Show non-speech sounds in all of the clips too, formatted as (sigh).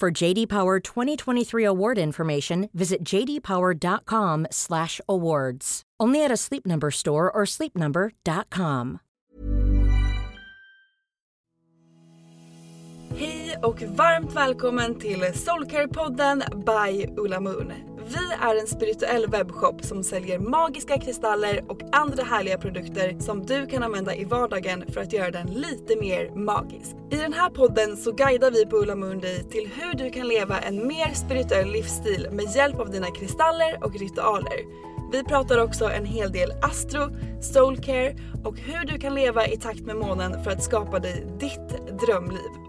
For JD Power 2023 award information, visit jdpower.com/awards. Only at a Sleep Number store or sleepnumber.com. Hej och varmt välkommen till Soulcare-podden by Ulla Moon. Vi är en spirituell webbshop som säljer magiska kristaller och andra härliga produkter som du kan använda i vardagen för att göra den lite mer magisk. I den här podden så guidar vi på Ulla Mundi till hur du kan leva en mer spirituell livsstil med hjälp av dina kristaller och ritualer. Vi pratar också en hel del astro, soulcare och hur du kan leva i takt med månen för att skapa dig ditt drömliv.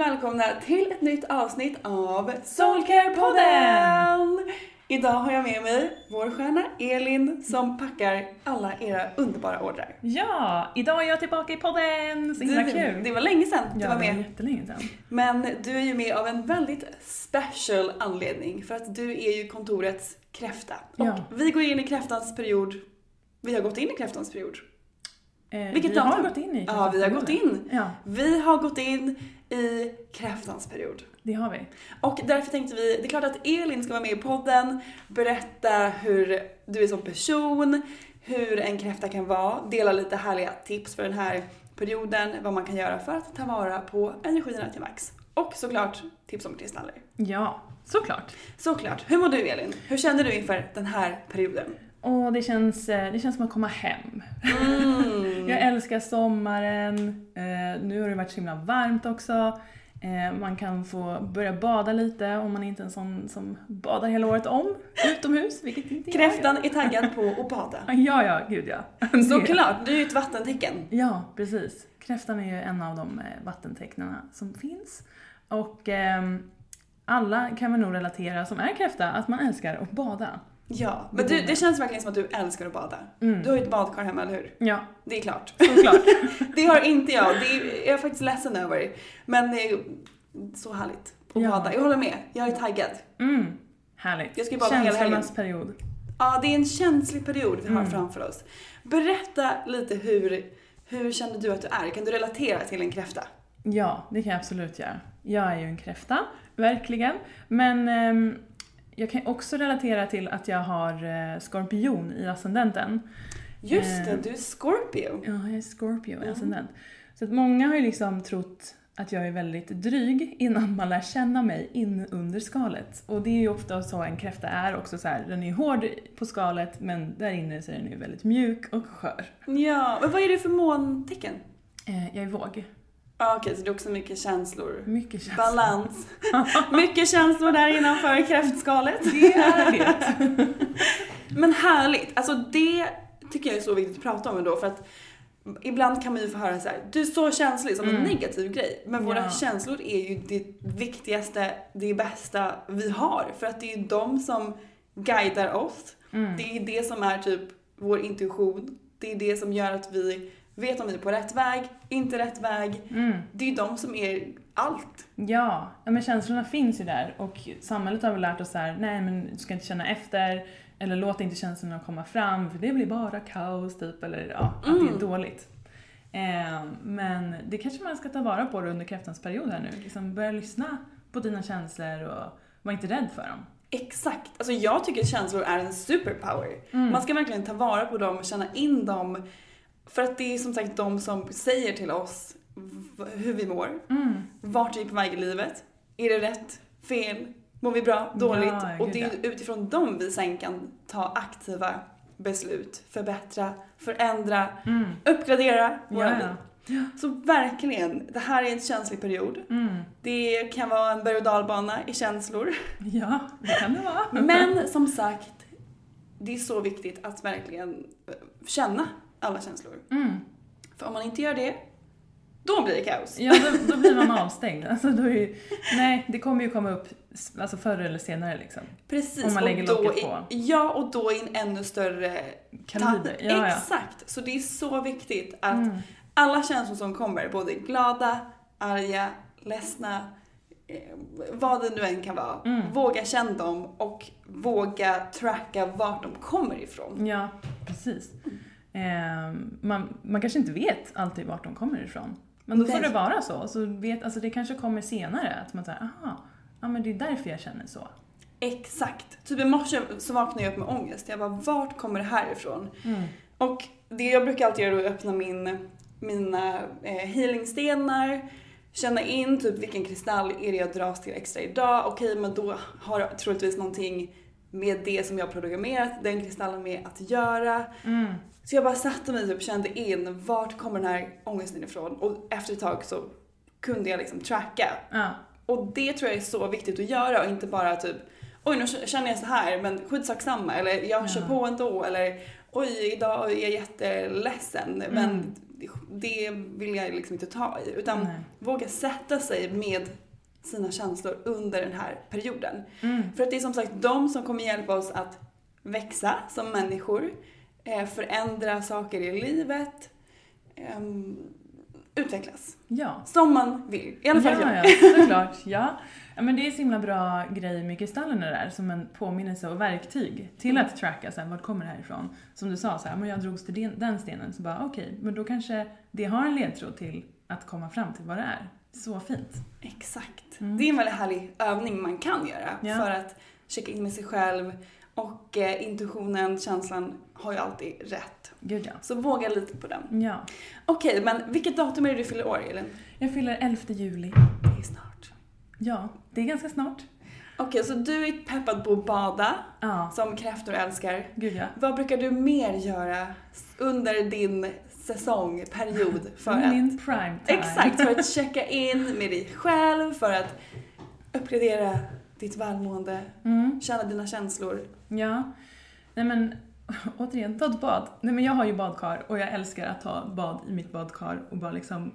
Och välkomna till ett nytt avsnitt av Soulcare-podden! Idag har jag med mig vår stjärna Elin som packar alla era underbara ordrar. Ja, idag är jag tillbaka i podden! Så himla kul! Det var länge sedan du ja, var med. jättelänge sedan. Men du är ju med av en väldigt special anledning för att du är ju kontorets kräfta. Och Ja. vi går in i kräftans period. Vi har gått in i kräftans period. Eh, Vilket vi har datum? gått in i Ja, vi har gått in. Ja, Vi har gått in i kräftans period. det har vi. Och därför tänkte vi, det är klart att Elin ska vara med i podden, berätta hur du är som person, hur en kräfta kan vara, dela lite härliga tips för den här perioden, vad man kan göra för att ta vara på energierna till max. Och såklart tips om kristaller. Ja, såklart. Såklart. Hur mår du Elin? Hur känner du inför den här perioden? Och det känns, eh, det känns som att komma hem. Mm. (laughs) Jag älskar sommaren, eh, nu har det varit så himla varmt också. Eh, man kan få börja bada lite om man inte är en sån som badar hela året om utomhus, vilket inte jag Kräftan är taggad på att (laughs) bada. Ja, ja, gud ja. (laughs) Såklart, du är ju ett vattentecken. Ja, precis. Kräftan är ju en av de eh, vattentecknarna som finns. Och ehm, alla kan väl nog relatera som är kräfta att man älskar att bada. Ja, men du, det känns verkligen som att du älskar att bada. Mm. Du har ju ett badkar hemma, eller hur? Ja, Det är klart. såklart. (laughs) Det har inte jag. Det är, jag är faktiskt ledsen över. Men det är så härligt att Ja. bada. Jag håller med. Jag är taggad. Mm. Härligt. Jag ska bada hela Känslornas period. Ja, det är en känslig period vi har Mm. framför oss. Berätta lite hur, hur känner du att du är? Kan du relatera till en kräfta? Ja, det kan jag absolut göra. Jag är ju en kräfta, verkligen. Men ehm, jag kan också relatera till att jag har eh, skorpion i ascendenten. Just det, Eh. du är Scorpio. Ja, jag är Scorpio i Mm. ascendent. Så att många har ju liksom trott att jag är väldigt dryg innan man lär känna mig in under skalet. Och det är ju ofta så en kräfta är också så här, den är hård på skalet men där inne så är den ju väldigt mjuk och skör. Ja, men vad är du för måntecken? Eh, jag är våg. Ja, okej, så det är också mycket känslor. Mycket känslor. Balans. (laughs) mycket känslor där innanför kräftskalet. Det är det. (laughs) Men härligt! Alltså det tycker jag är så viktigt att prata om ändå för att ibland kan man ju få höra så här: du är så känslig som en negativ grej. Men våra Ja. känslor är ju det viktigaste, det bästa vi har. För att det är ju de som guidar oss. Det är det som är typ vår intuition. Det är det som gör att vi vet om vi är på rätt väg, inte rätt väg. Det är ju de som är allt. Ja, men känslorna finns ju där och samhället har väl lärt oss så här, nej men du ska inte känna efter eller låt inte känslorna komma fram för det blir bara kaos typ eller ja, att det är dåligt. Eh, men det kanske man ska ta vara på under kräftans period här nu. Liksom börja lyssna på dina känslor och var inte rädd för dem. Exakt. Alltså jag tycker känslor är en superpower. Man ska verkligen ta vara på dem och känna in dem. För att det är som sagt de som säger till oss hur vi mår. Vart vi är på väg i livet. Är det rätt? Fel? Mår vi bra? Dåligt? Ja, och det är utifrån dem vi sen kan ta aktiva beslut. Förbättra, förändra, uppgradera våra Ja, liv. ja. Så verkligen, det här är en känslig period. Det kan vara en berg och dalbana i känslor. Ja, det kan det vara. Men som sagt, det är så viktigt att verkligen eh, känna alla känslor. För om man inte gör det, då blir det kaos. Ja, då, då blir man (laughs) avstängd. Alltså, då är ju, nej, det kommer ju komma upp alltså, förr eller senare liksom. Precis. Om man lägger och då locket i- på. Ja, och då i en ännu större Kaliber. Ja, ja. Exakt. Så det är så viktigt att Mm. alla känslor som kommer, både glada, arga, ledsna, eh, vad det nu än kan vara, Mm. våga känna dem och våga tracka vart de kommer ifrån. Ja, precis. Eh, man, man kanske inte vet alltid vart de kommer ifrån. Men då får det vara så. så vet, alltså det kanske kommer senare, att man säger aha, ja men det är därför jag känner så. Exakt. Typ i morse så vaknade jag upp med ångest. Jag bara, vart kommer det här ifrån? Mm. Och det jag brukar alltid göra är att öppna min, mina eh, healingstenar, känna in typ vilken kristall är det jag dras till extra idag. Okej, men då har jag troligtvis någonting med det som jag har programmerat den kristallen med att göra. Mm. Så jag bara satte mig typ och kände in vart kommer den här ångesten ifrån? Och efter ett tag så kunde jag liksom tracka. Ja, och det tror jag är så viktigt att göra och inte bara typ oj nu känner jag så här men skitsak samma. Eller jag kör på ändå. Eller oj idag är jag jätteledsen. Men det vill jag liksom inte ta i. Utan Nej. våga sätta sig med sina känslor under den här perioden. För att det är som sagt de som kommer hjälpa oss att växa som människor, förändra saker i livet, ehm, utvecklas. ja. Som man vill. I alla fall ja, jag. ja, såklart. Ja. ja, men det är så himla bra grej med kristallerna där, som en påminnelse och verktyg till att tracka sen, vart kommer det här ifrån? Som du sa, så här, men jag drogs till den, stenen, så bara okej, men då kanske det har en ledtråd till att komma fram till vad det är. Så fint. Exakt. Det är en väldigt härlig övning man kan göra Mm. Ja. för att checka in med sig själv och eh, intuitionen, känslan har ju alltid rätt. Gud ja. Så våga lita på den. Ja. Okej, men vilket datum är det du fyller år Elin? Jag fyller 11 juli. Det är snart. Ja, det är ganska snart. Okej, så du är peppad på att bada, Ja, som kräftor älskar. gud ja. Vad brukar du mer göra under din säsong, period, (laughs) för att... Min prime time. Exakt, för att (laughs) checka in med dig själv, för att uppgradera ditt välmående, Mm. känna dina känslor. Ja. Nej men, (laughs) återigen, ta ett bad. Nej men jag har ju badkar och jag älskar att ta bad i mitt badkar och bara liksom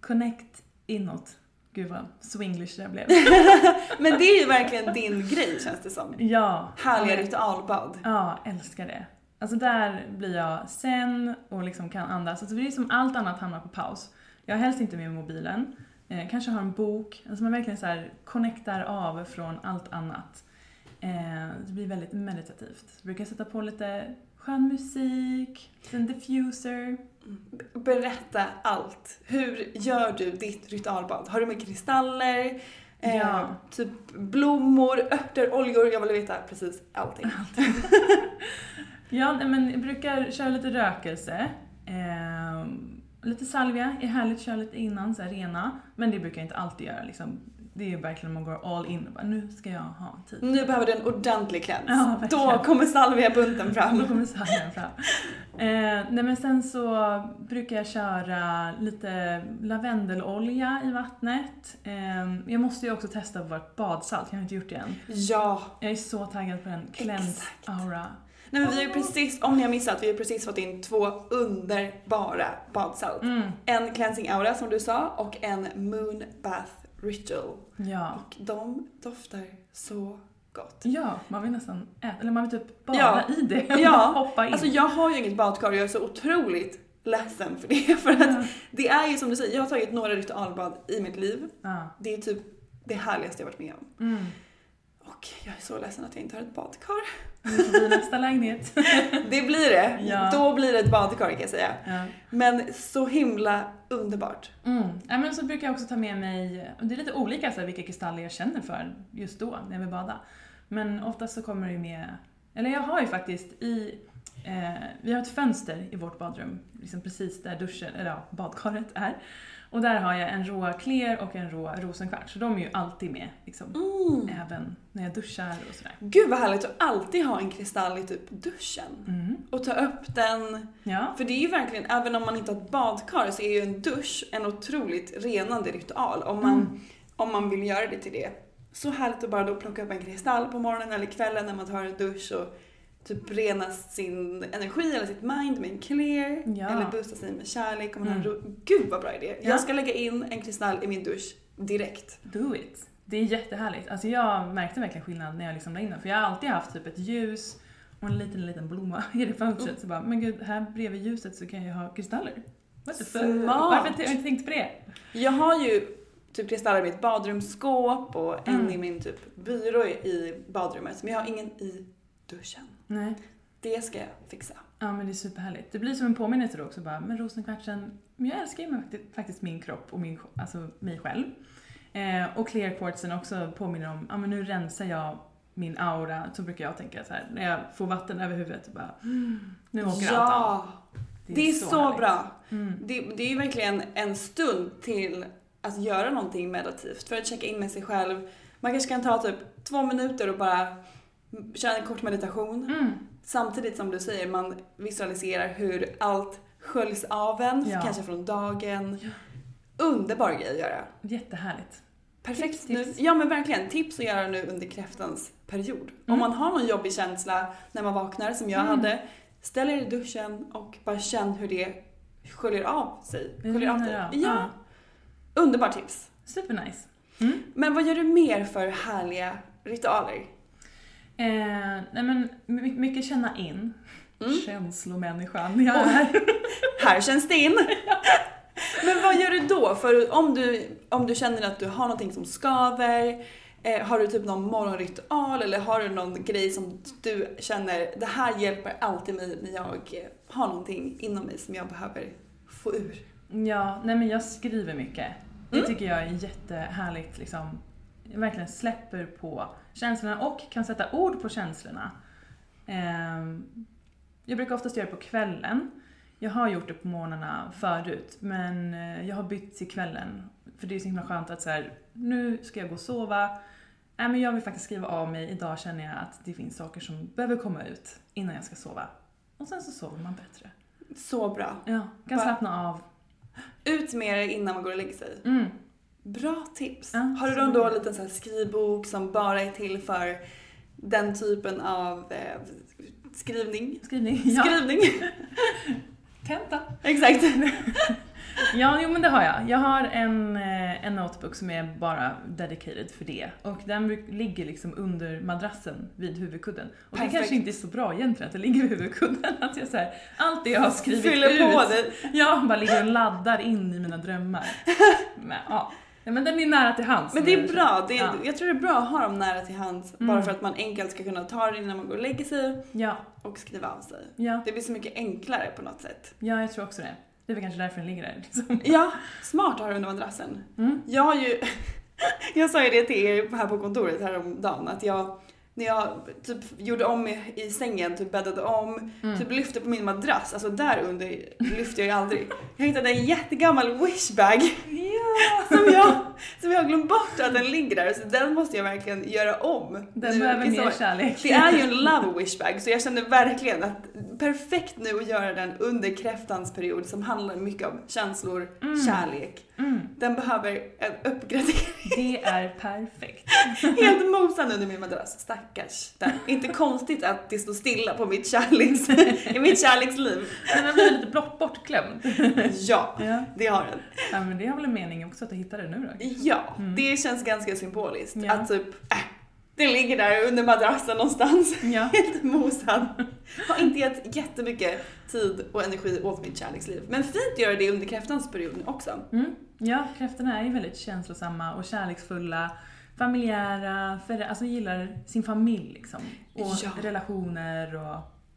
connect inåt. Gud vad swinglish det blev. (laughs) Men det är ju verkligen din grej känns det som. Ja. Härliga ritualbad. Ja, älskar det. Alltså där blir jag sen och liksom kan andas. Alltså det är som allt annat hamnar på paus. Jag har helst inte med mobilen. Eh, kanske har en bok. Alltså man verkligen så här connectar av från allt annat. Eh, det blir väldigt meditativt. Så brukar jag sätta på lite skön musik, en diffuser. Berätta allt. Hur gör du ditt ritualbad? Har du med kristaller? Eh, Ja. Typ blommor, örter, oljor. Jag vill veta precis allting. (laughs) Ja, nej, men jag brukar köra lite rökelse. Eh, lite salvia är härligt köra lite innan, så här rena. Men det brukar jag inte alltid göra. Liksom. det är verkligen man går all in och bara nu ska jag ha tid. Nu behöver du en ordentlig cleanse. Ja, verkligen. Då kommer salviabunten Då fram. kommer salvian fram. (laughs) Eh, nej men sen så brukar jag köra lite lavendelolja i vattnet. Eh, jag måste ju också testa vårt badsalt, jag har inte gjort det än. Ja. Jag är så taggad på den cleanse Exakt. aura. Nej men vi har ju precis, om ni har missat, vi har precis fått in två underbara badsalt. Mm. En cleansing aura som du sa och en moon bath ritual. Ja. Och de doftar så gott. Ja, man vill nästan äta, eller man vill typ bada Ja. i det. Ja, Hoppa in. Alltså jag har ju inget badkar och jag är så otroligt ledsen för det. (laughs) För att det är ju som du säger, jag har tagit några ritualbad i mitt liv. ja. Det är typ det härligaste jag varit med om. Och jag är så ledsen att jag inte har ett badkar. Det får bli nästa lägenhet. (laughs) Det blir det. Ja. Då blir det ett badkar kan jag säga. ja. Men så himla underbart. Mm. Ja, men så brukar jag också ta med mig, det är lite olika så här, vilka kristaller jag känner för just då när jag vill bada. Men oftast så kommer det ju med, eller jag har ju faktiskt i, eh, vi har ett fönster i vårt badrum, liksom precis där duschen, eller ja, badkaret är. Och där har jag en rå kler och en rå rosenkvarts, så de är ju alltid med liksom, Mm. även när jag duschar och sådär. Gud vad härligt att alltid ha en kristall i typ duschen. Mm. Och ta upp den. Ja. För det är ju verkligen, även om man inte har ett badkar så är ju en dusch en otroligt renande ritual. Om man, Mm. om man vill göra det till det. Så härligt att bara då plocka upp en kristall på morgonen eller kvällen när man tar en dusch och typ rena sin energi eller sitt mind med en clear. Ja. Eller boosta sig med kärlek. Om man har Mm. ro- Gud vad bra idé. Ja. Jag ska lägga in en kristall i min dusch direkt. Do it. Det är jättehärligt. Alltså jag märkte verkligen skillnad när jag liksom la in den. För jag har alltid haft typ ett ljus och en liten, liten blomma (laughs) i det fönstret. Så bara, men gud, här bredvid ljuset så kan jag ha kristaller. What the fuck? Varför har jag inte tänkt på det? Jag har ju typ kristaller i mitt badrumsskåp och en Mm. i min typ byrå i badrummet. Men jag har ingen i duschen. Nej. Det ska jag fixa. Ja men det är superhärligt. Det blir som en påminnelse då också bara, men rosenkvartsen, men jag älskar ju faktiskt- min kropp och min, alltså mig själv. Eh, och clear quartzen också påminner om, ja men nu rensar jag min aura, så brukar jag tänka så här när jag får vatten över huvudet och bara, nu åker allt av. Ja! Det är, så, härligt. bra. Mm. Det, det är ju verkligen en stund till att göra någonting meditativt för att checka in med sig själv. Man kanske kan ta typ två minuter och bara köra en kort meditation. Mm. Samtidigt som du säger, man visualiserar hur allt sköljs av en, Ja. kanske från dagen. Underbar grej att göra. Jättehärligt. Perfekt. Tips, Nu, tips. ja men verkligen, tips att göra nu under kräftans period. Om man har någon jobbig känsla när man vaknar som jag Mm. hade, ställ er i duschen och bara känn hur det sköljer av sig. Sköljer av dig. Ja. Underbart tips. Supernice. Mm. Men vad gör du mer för härliga ritualer? Eh, nej men my- mycket känna in. Mm. Känslomänniskan jag är. (laughs) Här känns det in. (laughs) Men vad gör du då? För om du, om du känner att du har någonting som skaver, eh, har du typ någon morgonritual eller har du någon grej som du känner, det här hjälper alltid mig när jag har någonting inom mig som jag behöver få ur? Ja, nej men jag skriver mycket. Det Mm. tycker jag är jättehärligt liksom. Jag verkligen släpper på känslorna och kan sätta ord på känslorna. Ehm, jag brukar oftast göra det på kvällen. Jag har gjort det på morgnarna förut, men eh, jag har bytt till kvällen. För det är så himla skönt att så här, nu ska jag gå och sova. Nej men jag vill faktiskt skriva av mig. Idag känner jag att det finns saker som behöver komma ut innan jag ska sova. Och sen så sover man bättre. Så bra. Ja, kan Va- slappna av. Ut med det innan man går och lägger sig. Mm. Bra tips. Ja, har du då, en liten så skrivbok som bara är till för den typen av eh, skrivning? Skrivning. Ja. Skrivning! (laughs) Tenta. Exakt. (laughs) Ja, jo men det har jag. Jag har en, eh, en notebook som är bara dedicated för det. Och den ligger liksom under madrassen vid huvudkudden. Och Perfekt. det kanske inte är så bra egentligen att det ligger vid huvudkudden. (laughs) Att jag så här, allt det jag har skrivit Fyller ut. på det. Ja, bara ligger och laddar in i mina drömmar. Men, ja. Ja, men den är nära till hands. Men det är känner. bra. Det är, Ja. Jag tror det är bra att ha dem nära till hands. Bara Mm. för att man enkelt ska kunna ta det innan man går och lägger sig Ja, och skriva av sig. ja, Det blir så mycket enklare på något sätt. ja, jag tror också det. Det är väl kanske därför den ligger där. Liksom. (laughs) Ja, smart att ha det under madrassen. Mm. Jag har ju... (laughs) jag sa ju det till er här på kontoret häromdagen att jag när jag typ gjorde om i, i sängen, typ bäddade om, Mm. typ lyfte på min madrass, alltså där under lyfte jag ju aldrig. Jag hittade en jättegammal wishbag (laughs) som, jag, som jag har glömt bort att den ligger där, så den måste jag verkligen göra om. Den nu behöver mer kärlek. Det är ju en (laughs) love wish bag, så jag känner verkligen att perfekt nu att göra den under kräftans period som handlar mycket om känslor, kärlek. Mm. Den behöver en uppgradering. Det är perfekt. (laughs) Helt mosad under min madrass. Stackars den. Inte konstigt att det står stilla på mitt kärleks, i mitt kärleksliv. Den har blivit lite blott bortglömd. Ja, Ja. det har den. ja, men det har väl en mening också att du hittar det nu då? Ja, det känns ganska symboliskt. Ja. Att typ, äh, den ligger där under madrassen någonstans. Ja. (laughs) Helt mosad. Har inte gett jättemycket tid och energi åt mitt kärleksliv. Men fint att göra det under kräftans period nu också. Mm. Ja, kräftorna är ju väldigt känslosamma och kärleksfulla, familjära, alltså gillar sin familj liksom. Och Ja. relationer och...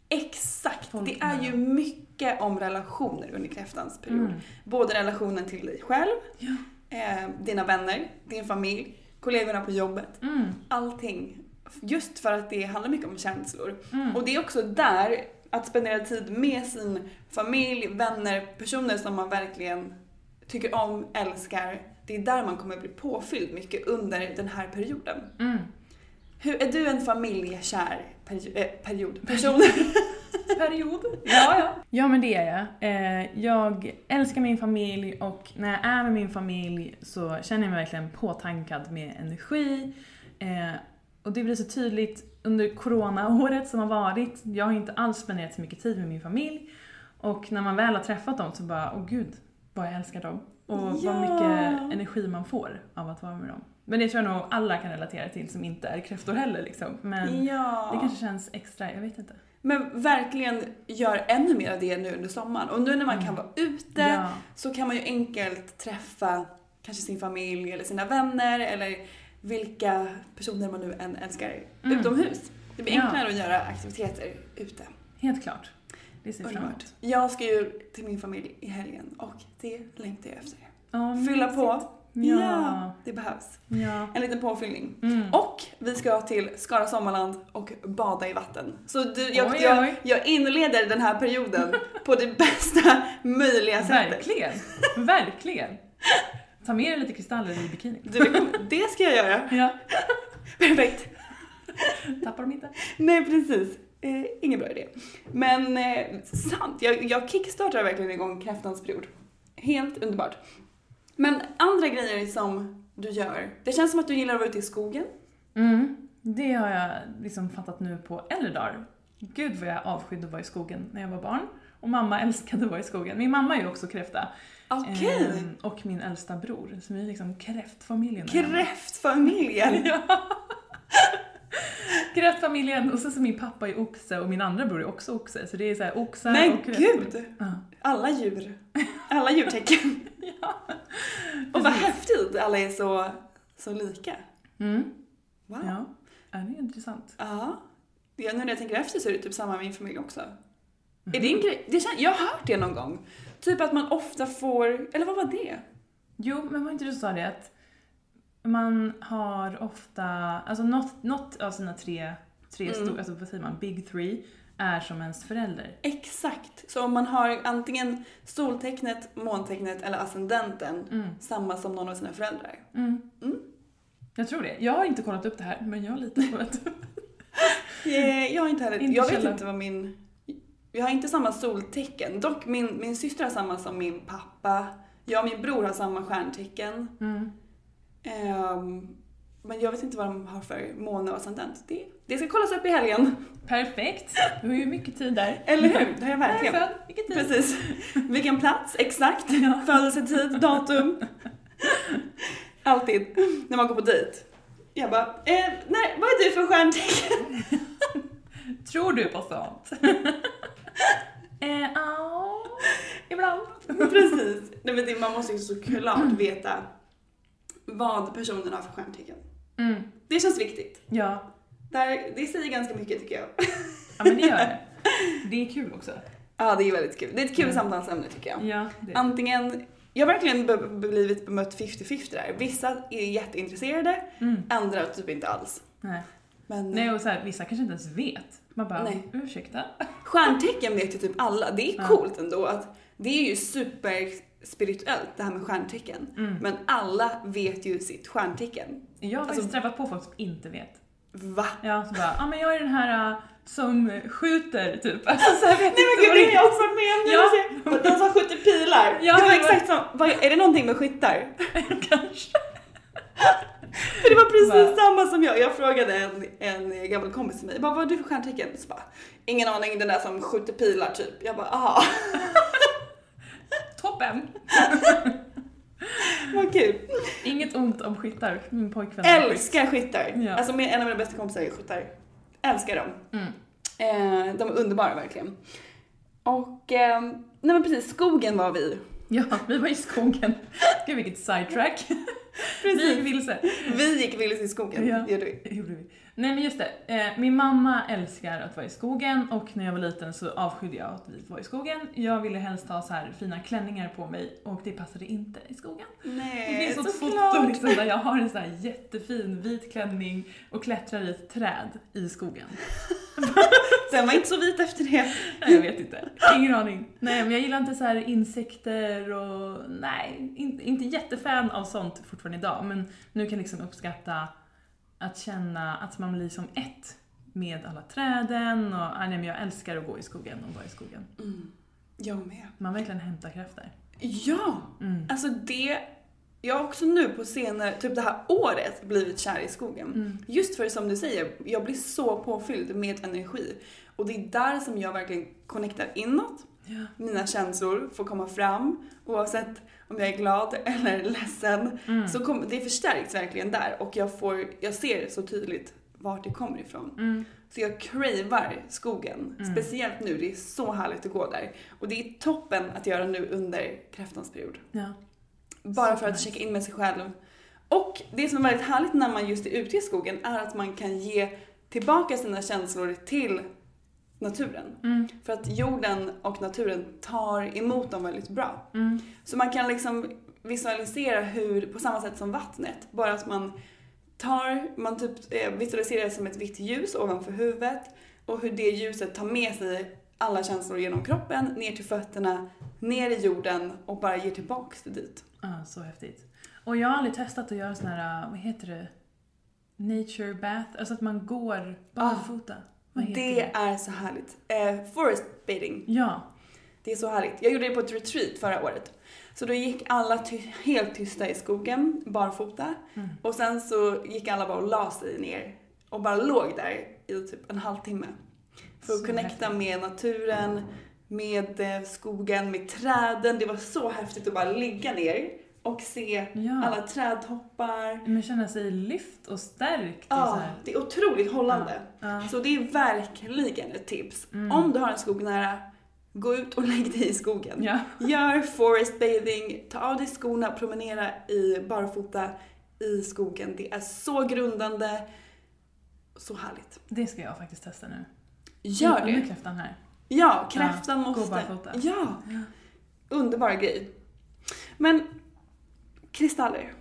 Exakt! Folk det är ju mycket om relationer under kräftans period. Både relationen till dig själv, Ja. eh, dina vänner, din familj, kollegorna på jobbet. Mm. Allting. Just för att det handlar mycket om känslor. Mm. Och det är också där, att spendera tid med sin familj, vänner, personer som man verkligen tycker om, älskar. Det är där man kommer bli påfylld mycket under den här perioden. Mm. Hur, är du en familjekär peri- eh, period, person? (laughs) Period. Ja, ja. Ja, men det är jag. Eh, jag älskar min familj och när jag är med min familj så känner jag mig verkligen påtankad med energi. Eh, och det blir så tydligt under coronaåret som har varit. Jag har inte alls spenderat så mycket tid med min familj. Och när man väl har träffat dem så bara, åh gud, vad jag älskar dem. Och Ja. vad mycket energi man får av att vara med dem. Men det tror jag nog alla kan relatera till som inte är kräftor heller liksom. Men ja. det kanske känns extra, jag vet inte. Men verkligen gör ännu mer av det nu under sommaren. Och nu när man kan vara ute Mm. Ja. så kan man ju enkelt träffa kanske sin familj eller sina vänner eller vilka personer man nu än älskar Mm. utomhus. Det blir Ja. enklare att göra aktiviteter ute. Helt klart. Det ser Underbart. Jag ska ju till min familj i helgen och det längtar jag efter. Ja, Fylla på. Ja. det behövs. Ja. En liten påfyllning. Mm. Och vi ska till Skara Sommarland och bada i vatten. Så du, jag, Oj, jag, oj. jag inleder den här perioden (laughs) på det bästa möjliga sättet. Verkligen. Verkligen. Ta med dig lite kristaller i bikinin. Du, det ska jag göra. Ja. (laughs) Perfekt. Tappar dem inte. Nej, precis. Eh, ingen bra idé. Men eh, sant, jag, jag kickstartar verkligen igång kräftans period. Helt underbart. Men andra grejer som du gör. Det känns som att du gillar att vara ute i skogen. Mm. Det har jag liksom fattat nu på äldre dagar. Gud vad jag avskydde att vara i skogen när jag var barn. Och mamma (laughs) älskade att vara i skogen. Min mamma är ju också kräfta. Okej. Ehm, och min äldsta bror. Så vi är liksom kräftfamiljen. Kräftfamiljen. (laughs) Ja. Kräftfamiljen och så så min pappa är oxe och min andra bror är också oxe. Så det är så här oxar Men och kräftor. gud! Ja. Alla djur. Alla djurtecken. (laughs) Ja. Och vad häftigt alla är så, så lika. Mm. Wow. Ja, ja, det är intressant. Ja. ja. Nu när jag tänker efter så är det typ samma med min familj också. Mhm. Är det en grej? Det kän, jag har hört det någon gång. Typ att man ofta får, eller vad var det? Jo, men var inte du som sa det att man har ofta, alltså något, något av sina tre, tre Mm. stora, alltså vad säger man, big three, är som ens förälder. Exakt. Så om man har antingen soltecknet, måntecknet eller ascendenten, Mm. samma som någon av sina föräldrar. Mm. Mm. Jag tror det. Jag har inte kollat upp det här, men jag litar på att... Eh, Jag har inte heller, Inte jag vet källa. inte vad min, jag har inte samma soltecken. Dock min, min syster har samma som min pappa. Jag och min bror har samma stjärntecken. Mm. Men jag vet inte vad de har för måne och ascendent. Det, det ska kollas upp i helgen. Perfekt! Du har ju mycket tid där. Eller hur? Det har jag Där är verkligen. född. Vilken tid. Precis. Vilken plats, exakt. (laughs) Ja. Födelsetid, datum. Alltid när man går på dejt. Jag bara, eh, nej, vad är du för stjärntecken? (laughs) Tror du på sånt? (laughs) eh, ibland. Precis. Nej, men det, man måste ju såklart veta vad personen har för stjärntecken. Mm. Det känns viktigt. Ja. Där, det säger ganska mycket tycker jag. ja, men det gör det. (laughs) Det är kul också. Ja, det är väldigt kul. Det är ett kul Mm. samtalsämne tycker jag. Ja, det. Antingen, jag har verkligen be- blivit bemött 50-50 där. Vissa är jätteintresserade, Mm. andra typ inte alls. Nej. Men Nej, och så här, vissa kanske inte ens vet. Man bara, Nej. ursäkta? stjärntecken vet ju typ alla. Det är Ja. coolt ändå att det är ju super spirituellt, det här med stjärntecken. Mm. Men alla vet ju sitt stjärntecken. Jag har Alltså- faktiskt träffat på folk som inte vet. Va? Ja, så bara, ja ah, men jag är den här uh, som skjuter typ. Alltså så jag vet Nej men gud det är jag också med! Ja. Den som skjuter pilar. Ja, det var exakt som, vad, är det någonting med skyttar? (laughs) kanske. (laughs) För det var precis Va? samma som jag. Jag frågade en, en gammal kompis till mig, jag bara, vad har du för stjärntecken? Så bara, ingen aning, den där som skjuter pilar typ. Jag bara, aha, (laughs) Toppen! (laughs) vad kul. Inget ont om skyttar. Min pojkvän. Älskar skyttar. Ja. Alltså en av mina bästa kompisar är skyttar. Älskar dem. Mm. Eh, de är underbara verkligen. Och, eh, nej men precis, skogen var vi. Ja, vi var i skogen. Gud vilket sidetrack. (laughs) Precis. Vi gick vilse. Vi gick vilse i skogen, Ja. gjorde vi. Gjorde vi. Nej men just det, eh, min mamma älskar att vara i skogen och när jag var liten så avskydde jag att vi var i skogen. Jag ville helst ha så här fina klänningar på mig och det passade inte i skogen. Det Nej, finns ett foto liksom där jag har en så här jättefin vit klänning och klättrar i ett träd i skogen. (laughs) Den var inte så vit efter det. Nej, jag vet inte. Ingen aning. Nej, men jag gillar inte så här insekter och nej, inte, inte jättefan av sånt fortfarande idag. Men nu kan jag liksom uppskatta att känna att man blir som ett med alla träden och nej, men jag älskar att gå i skogen och vara i skogen. Mm. Jag med. Man verkligen hämtar krafter. Ja! Mm. Alltså det, jag har också nu på senare, typ det här året, blivit kär i skogen. Mm. Just för som du säger, jag blir så påfylld med energi. Och det är där som jag verkligen connectar inåt. Ja. Mina känslor får komma fram oavsett om jag är glad (laughs) eller ledsen. Mm. Så kom, det förstärks verkligen där och jag, får, jag ser så tydligt vart det kommer ifrån. Mm. Så jag cravar skogen, Mm. speciellt nu. Det är så härligt att gå där. Och det är toppen att göra nu under kräftans period. Ja. Bara för att Supernice. checka in med sig själv. Och det som är väldigt härligt när man just är ute i skogen är att man kan ge tillbaka sina känslor till naturen. Mm. För att jorden och naturen tar emot dem väldigt bra. Mm. Så man kan liksom visualisera hur, på samma sätt som vattnet, bara att man tar, man typ eh, visualiserar det som ett vitt ljus ovanför huvudet och hur det ljuset tar med sig alla känslor genom kroppen, ner till fötterna, ner i jorden och bara ger tillbaks det dit. Ah, så häftigt. Och jag har aldrig testat att göra sån här, vad heter det? Nature bath, alltså att man går barfota. Vad heter Det är så härligt. Eh, forest bathing. Ja. Det är så härligt. Jag gjorde det på ett retreat förra året. Så då gick alla ty- helt tysta i skogen, barfota. Mm. Och sen så gick alla bara och la sig ner och bara låg där i typ en halvtimme. För att Så connecta häftigt. med naturen, med eh, skogen, med träden. Det var så häftigt att bara ligga ner och se Ja. alla trädtoppar. Men känna sig lyft och stärkt. Ja, det är otroligt hållande. Ja. Så det är verkligen ett tips. Mm. Om du har en skog nära, gå ut och lägg dig i skogen. Ja. Gör forest bathing, ta av dig skorna, promenera i barfota i skogen. Det är så grundande, så härligt. Det ska jag faktiskt testa nu. Gör Nu är det. kräftan här. Ja, kräftan gå måste. barfota. Ja, Ja. underbar grej. Men kristaller,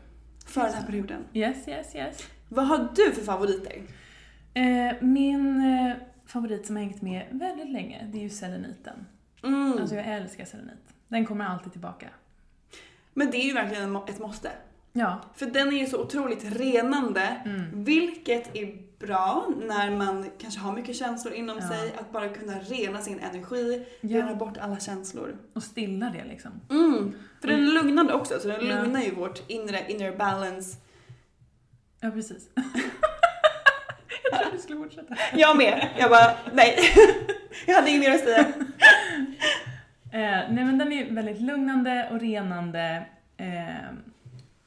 för den här perioden. Yes, yes, yes. Vad har du för favoriter? Eh, min eh, favorit som har hängt med väldigt länge, det är ju seleniten. Mm. Alltså jag älskar selenit. Den kommer alltid tillbaka. Men det är ju verkligen ett måste. Ja. För den är ju så otroligt renande, Mm. vilket är bra när man kanske har mycket känslor inom Ja. sig. Att bara kunna rena sin energi, Ja. rena bort alla känslor. Och stilla det liksom. Mm. För den är lugnande också, så den Ja. lugnar ju vårt inre, inner balance. Ja, precis. (laughs) jag trodde du skulle fortsätta. Jag med. Jag bara, nej. (laughs) jag hade inget mer att säga. Eh, nej men den är väldigt lugnande och renande. Eh,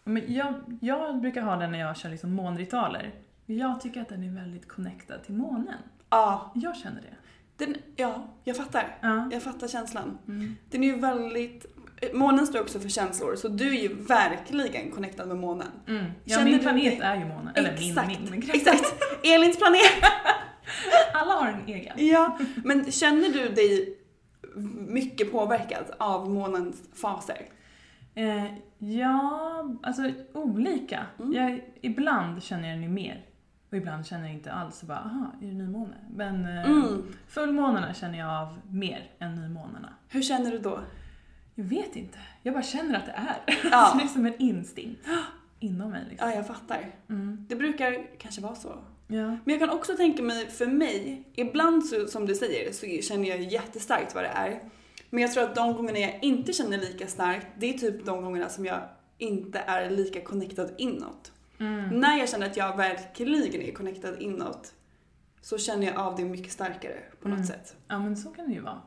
men jag, jag brukar ha den när jag kör liksom månritualer. Jag tycker att den är väldigt connectad till månen. Ja, Jag känner det. den, ja, jag fattar. Ja. Jag fattar känslan. Mm. Den är ju väldigt... Månen står också för känslor, så du är ju verkligen connectad med månen. Mm. Ja, Känner min du planet dig- är ju månen. Eller Exakt. min, min. (laughs) Exakt. Elins planet. (laughs) Alla har en egen. Ja, men känner du dig mycket påverkad av månens faser? Eh, ja, alltså olika. Mm. Jag, ibland känner jag den ju mer. Och ibland känner jag inte alls. Bara, aha, är det nymåne? Men eh, Mm. fullmånarna känner jag av mer än nymånarna. Hur känner du då? Jag vet inte. Jag bara känner att det är. (laughs) Ja. Det är som en instinkt inom mig. Liksom. Ja, jag fattar. Mm. Det brukar kanske vara så. Ja. Men jag kan också tänka mig, för mig, ibland så, som du säger så känner jag jättestarkt vad det är. Men jag tror att de gångerna jag inte känner lika starkt, det är typ de gångerna som jag inte är lika connectad inåt. Mm. När jag känner att jag verkligen är connectad inåt så känner jag av det mycket starkare på något Mm. sätt. ja, men så kan det ju vara.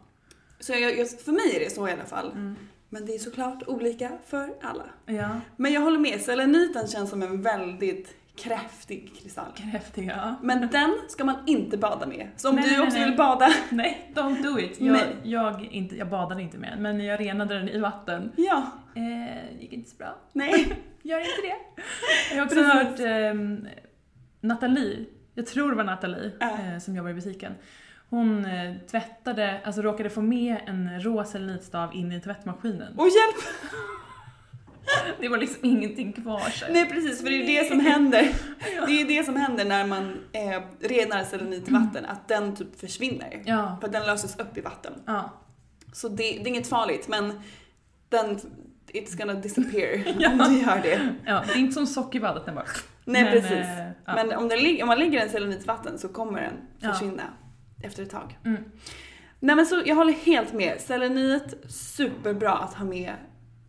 Så jag, jag, för mig är det så i alla fall. Mm. Men det är såklart olika för alla. Ja, Men jag håller med, seleniten känns som en väldigt kräftig kristall. kräftiga. Men den ska man inte bada med. Så om Nej, du också nej. vill bada, (laughs) Nej, don't do it. Jag, Nej. jag, inte, jag badade inte med den, men jag renade den i vatten. ja, Eh, gick inte så bra. nej. (laughs) Gör inte det. Jag har också Precis. hört ehm, Nathalie, jag tror det var Nathalie Ja. eh, som jobbar i butiken. Hon eh, tvättade, alltså råkade få med en rå selenitstav in i tvättmaskinen. Och hjälp! Det var liksom ingenting kvar så. Nej precis, för det är det som händer. (laughs) Det är det som händer när man eh, renar selenit i vatten, att den typ försvinner. Ja, För att den löses upp i vatten. ja. Så det, det är inget farligt, men den, it's gonna disappear (laughs) Ja. om du gör det. ja, det är inte som sockerbadet, den bara... (laughs) Nej Men, precis. eh, ja. Men om, den, om man lägger en selenit i vatten så kommer den Ja. försvinna efter ett tag. Mm. Nej men så jag håller helt med. Selenit, superbra att ha med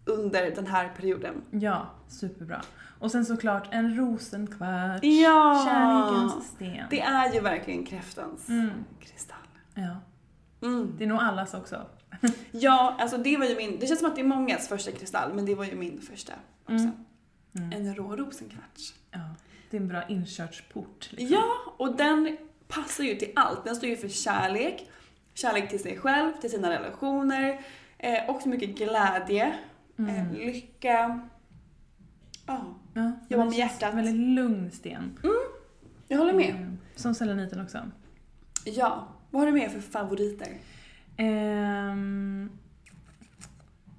under den här perioden. Ja, superbra. Och sen såklart en rosenkvarts. Ja! Kärlekens sten. Det är ju verkligen kräftans Mm. kristall. Ja, Mm. det är nog allas också. (laughs) Ja, alltså det var ju min, det känns som att det är mångas första kristall, men det var ju min första också. Mm. Mm. En rå rosenkvarts. Ja, det är en bra inkörsport. Liksom. Ja, och den passar ju till allt. Den står ju för kärlek, kärlek till sig själv, till sina relationer, eh, också mycket glädje, Mm. lycka. Ja, Ja, Jobba med hjärtat. Väldigt lugn sten. jag håller med. Mm. Som seleniten också. Ja, vad har du med för favoriter? Ehm,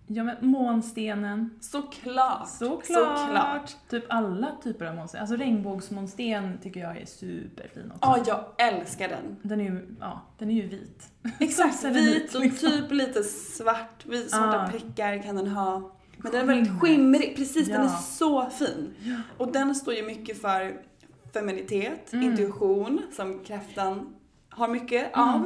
ja men månstenen. Såklart! Såklart. Såklart. Typ alla typer av månsten. Alltså regnbågsmånsten tycker jag är superfin också. Ja, jag älskar den. Den är ju, ja, den är ju vit. (laughs) Exakt, vit och liksom. typ lite svart, vit, svarta Ah. prickar kan den ha. Men den är väldigt skimrig, precis, den är Ja. så fin. Och den står ju mycket för feminitet, Mm. intuition, som kräftan har mycket Mm. av.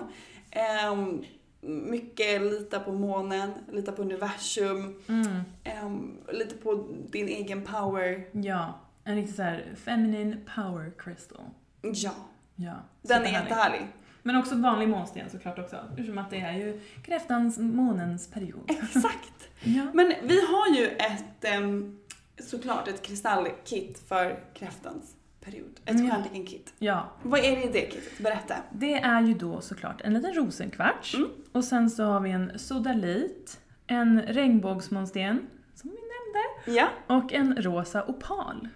Ehm, mycket lita på månen, lita på universum, Mm. ehm, lite på din egen power. Ja, en riktig så här feminine power crystal. Ja, Ja, den är jättehärlig. Men också vanlig månsten såklart också. Eftersom att det är ju kräftans månens period. Exakt! (laughs) Ja. Men vi har ju ett, ehm, såklart ett kristallkit för kräftans period. Ett Mm, stjärntecken-kit. ja, Vad är det i det kitet? Berätta. det är ju då såklart en liten rosenkvarts. Mm. Och sen så har vi en sodalit, en regnbågsmånsten, som vi nämnde, Ja, och en rosa opal.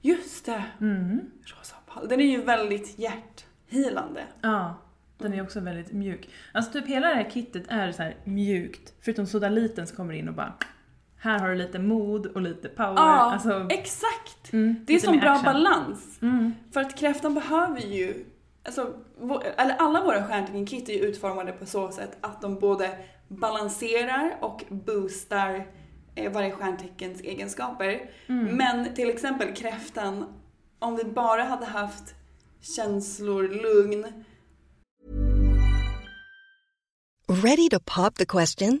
just det. Mm. Rosa opal. Den är ju väldigt hjärthilande. Ja, den är också väldigt mjuk. Alltså typ hela det här kittet är så här mjukt. Förutom sodaliten som kommer in och bara här har du lite mod och lite power. Ja, alltså, exakt. mm, Det är som mer bra action. balans. Mm. För att kräftan behöver ju, alltså, eller alla våra stjärntecken-kit är ju utformade på så sätt att de både balanserar och boostar eh, varje stjärnteckens egenskaper. Mm. Men till exempel kräftan, om vi bara hade haft känslor, lugn, Ready to pop the question?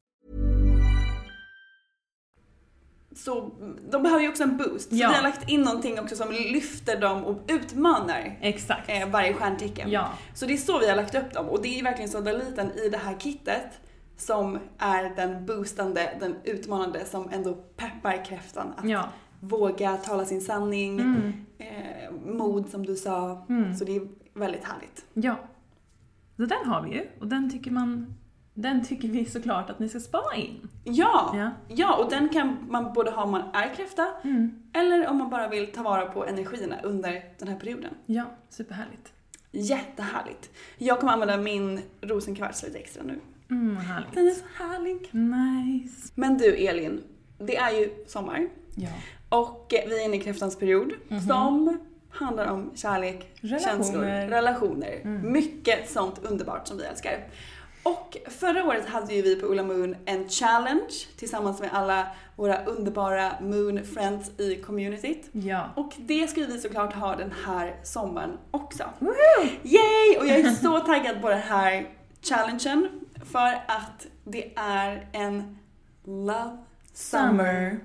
Så de behöver ju också en boost. Så Ja. vi har lagt in någonting också som lyfter dem och utmanar Exakt. eh, varje stjärntecken. Ja. Så det är så vi har lagt upp dem och det är verkligen sodaliten i det här kittet som är den boostande, den utmanande som ändå peppar kräftan att Ja. våga tala sin sanning, Mm. eh, mod som du sa. Så det är väldigt härligt. Ja. Så den har vi ju. Och den tycker man... Den tycker vi såklart att ni ska spara in. Ja, Ja. ja. och den kan man både ha om man är kräfta Mm. eller om man bara vill ta vara på energierna under den här perioden. Ja, superhärligt. Jättehärligt. Jag kommer använda min rosenkvarts lite extra nu. Mm, härligt. Den är så härlig. Nice. Men du Elin, det är ju sommar Ja. och eh, vi är inne i kräftans period som handlar om kärlek. Relationer. Mm. känslor, relationer. Mycket sånt underbart som vi älskar. Och förra året hade ju vi på Ulla Moon en challenge tillsammans med alla våra underbara Moon Friends i communityt. Ja. Och det ska vi såklart ha den här sommaren också. Yay! Och jag är så taggad på den här challengen för att det är en Love Summer. Summer.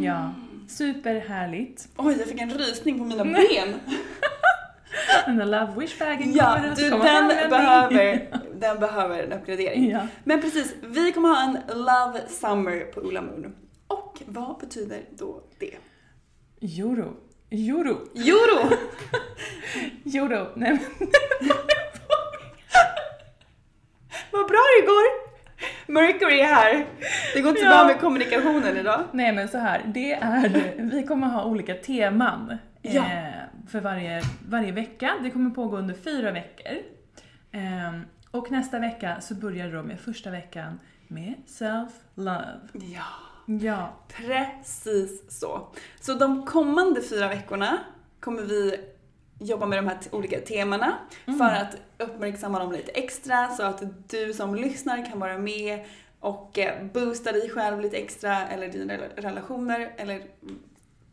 Ja. Superhärligt. Oj, jag fick en rysning på mina ben. (laughs) (laughs) (laughs) Den där love wish-bagen Ja, kommer du, den användning. behöver, (laughs) den behöver en uppgradering. Ja. Men precis, vi kommer ha en Love Summer på Ulla Moon. Och vad betyder då det? Euro. Euro. Euro! Euro. (laughs) Nej men... Vad bra det går! Mercury är här. Det går inte så Ja. bra med kommunikationen idag. Nej men så här, det är, vi kommer ha olika teman Ja. eh, för varje, varje vecka. Det kommer pågå under fyra veckor. Eh, och nästa vecka så börjar då med första veckan med self-love. Ja. Ja. Precis så. Så de kommande fyra veckorna kommer vi jobba med de här olika temana för att uppmärksamma dem lite extra så att du som lyssnar kan vara med och eh, boosta dig själv lite extra eller dina rela- relationer eller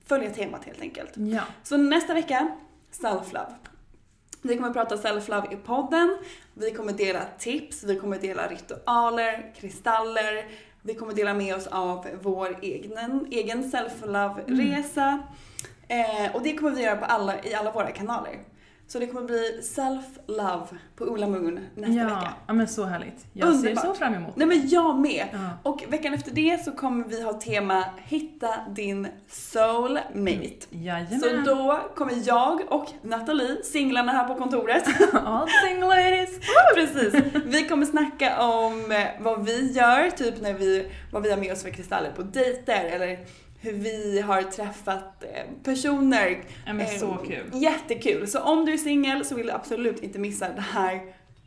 följa temat helt enkelt. Ja. Så nästa vecka, self-love. Vi kommer prata self-love i podden. Vi kommer dela tips, vi kommer dela ritualer, kristaller. Vi kommer dela med oss av vår egen, egen self-love-resa. Eh, och det kommer vi göra på alla, i alla våra kanaler. Så det kommer bli self-love på Ola Moon nästa ja, vecka. ja, men så härligt. Jag Underbart. ser så fram emot Nej men jag med! Ja. Och veckan efter det så kommer vi ha tema Hitta din soulmate. Jajamän. Så då kommer jag och Nathalie, singlarna här på kontoret, (laughs) All single ladies! Precis. Vi kommer snacka om eh, vad vi gör, typ när vi, vad vi har med oss för kristaller på dejter eller hur vi har träffat eh, personer. Ja, men Eh, så kul. Jättekul. Så om du är singel så vill du absolut inte missa det här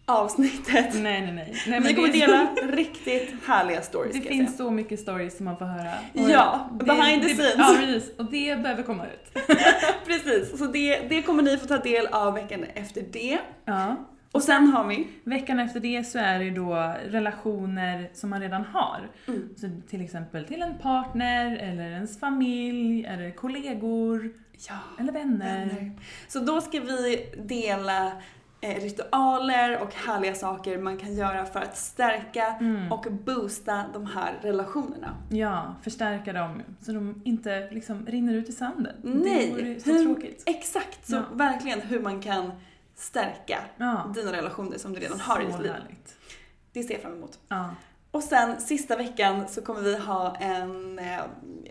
avsnittet. Nej, nej, nej. nej vi kommer det är dela riktigt härliga stories Det finns så mycket stories som man får höra. Ja, behind the det, scenes. Ja, precis. Och det behöver komma ut. (laughs) Precis, så det, det kommer ni få ta del av veckan efter det. Ja. Och sen har vi Veckan efter det så är det då relationer som man redan har. Mm. Så till exempel till en partner, eller ens familj, eller kollegor, ja, eller vänner. vänner. Så då ska vi dela eh, ritualer och härliga saker man kan göra för att stärka Mm. och boosta de här relationerna. Ja, förstärka dem så de inte liksom rinner ut i sanden. Det Nej, vore så hur- tråkigt. Exakt, så Ja. verkligen hur man kan stärka Ja. dina relationer som du redan har i ditt liv. härligt. Det ser jag fram emot. Ja. Och sen sista veckan så kommer vi ha en eh,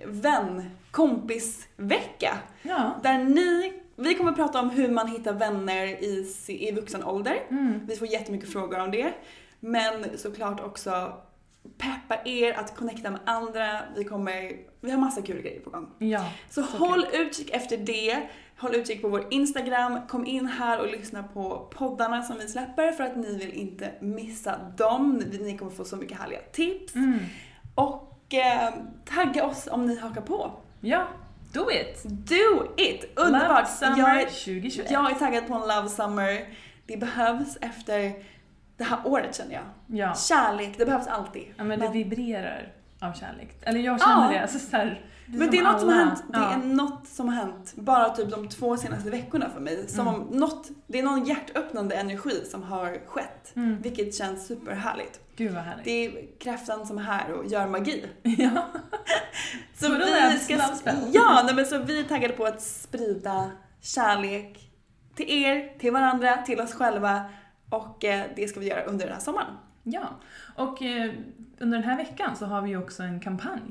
vän-kompisvecka. Ja. Där ni, vi kommer prata om hur man hittar vänner i, i vuxen ålder. Mm. Vi får jättemycket frågor om det. Men såklart också peppa er att connecta med andra. Vi kommer, vi har massa kul grejer på gång. Ja. Så, håll utkik efter det. Håll utkik på vår Instagram. Kom in här och lyssna på poddarna som vi släpper för att ni vill inte missa dem. Ni, kommer få så mycket härliga tips. Mm. Och eh, tagga oss om ni hakar på. Ja, do it! Do it! Underbart! Love Summer jag, är, 2021. jag är taggad på en Love Summer. Det behövs efter det här året känner jag. Ja. Kärlek, det behövs alltid. ja, men det Men- vibrerar av kärlek. Eller jag känner Ja. det. Alltså, så här, Men det är något som har alla- hänt, det ja. är något som har hänt bara typ de två senaste veckorna för mig. Som Mm. om något, det är någon hjärtöppnande energi som har skett. Mm. Vilket känns superhärligt. Gud vad härligt. Det är kraften som är här och gör magi. (laughs) Ja. Så Så vi det ska, ja, nej, men så vi är taggade på att sprida kärlek till er, till varandra, till oss själva och eh, det ska vi göra under den här sommaren. ja. Och eh, under den här veckan så har vi ju också en kampanj.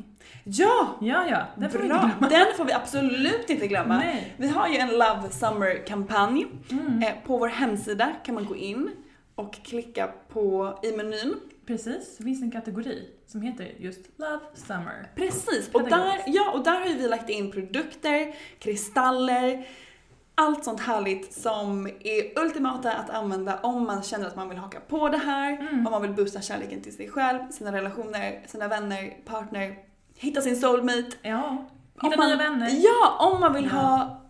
Ja! Ja, ja. Den får vi Bra! inte glömma. Den får vi absolut inte glömma. Nej. Vi har ju en Love Summer-kampanj. Mm. Eh, på vår hemsida kan man gå in och klicka på i menyn. Precis, det finns en kategori som heter just Love Summer. Precis, och där, ja, och där har vi lagt in produkter, kristaller, allt sånt härligt som är ultimata att använda om man känner att man vill haka på det här, Mm. om man vill boosta kärleken till sig själv, sina relationer, sina vänner, partner, hitta sin soulmate. Ja, hitta man, nya vänner. Ja, om man vill Ja. ha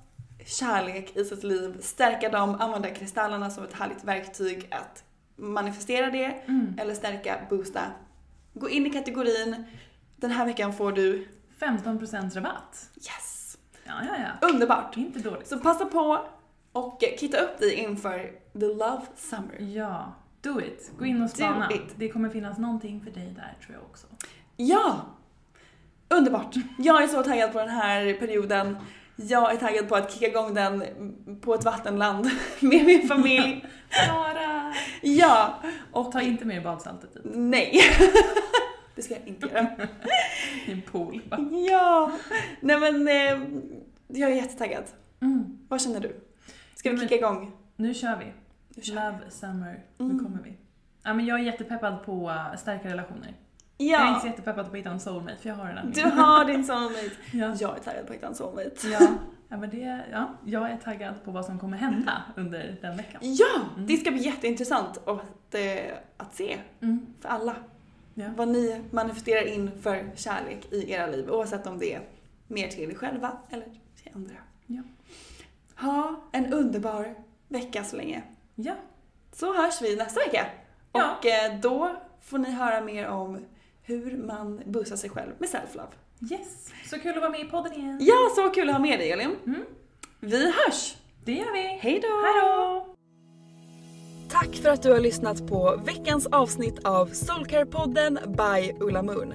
kärlek i sitt liv, stärka dem, använda kristallerna som ett härligt verktyg att manifestera det Mm. eller stärka, boosta. Gå in i kategorin. Den här veckan får du 15% rabatt. Yes! Ja, ja, ja. Underbart! Inte dåligt. Så passa på och kitta upp dig inför the love summer. Ja, do it. Gå in och spana. Det kommer finnas någonting för dig där tror jag också. Ja! Underbart! Jag är så taggad på den här perioden. Jag är taggad på att kicka igång den på ett vattenland (laughs) med min familj. (laughs) Klara! Ja! Och Ta inte med badsaltet dit. Nej! (laughs) Det ska jag inte göra. (laughs) I en pool. va? Ja! Nej men, eh, jag är jättetaggad. Mm. Vad känner du? Ska vi Men- kicka igång? Nu kör vi. Nu kör Love Summer. Nu Mm. kommer vi. Ja, men jag är jättepeppad på uh, starka relationer. Jag är inte så Ja! jättepeppad på att hitta en soulmate för jag har redan Du min. har din soulmate. (laughs) Ja. Jag är taggad på att hitta en soulmate. Ja. ja, men det, ja, jag är taggad på vad som kommer hända (laughs) under den veckan. Ja! Det ska bli jätteintressant att, eh, att se Mm. för alla. Ja. Vad ni manifesterar in för kärlek i era liv. Oavsett om det är mer till er själva eller till andra. Ja. Ha en underbar vecka så länge. Ja. Så hörs vi nästa vecka. Ja. Och eh, då får ni höra mer om hur man boostar sig själv med self-love. Yes. Så kul att vara med i podden igen. Ja, så kul att ha med dig Elin. Mm. Vi hörs! Det gör vi. Hej då! Tack för att du har lyssnat på veckans avsnitt av Soulcare-podden by Ulla Moon.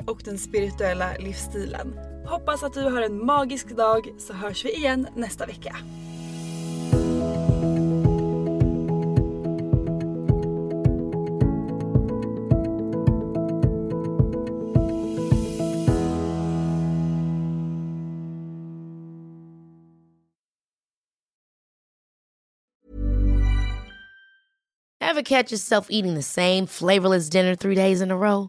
och den spirituella livsstilen. Hoppas att du har en magisk dag så hörs vi igen nästa vecka. Ever catch yourself eating the same flavorless dinner three days in a row?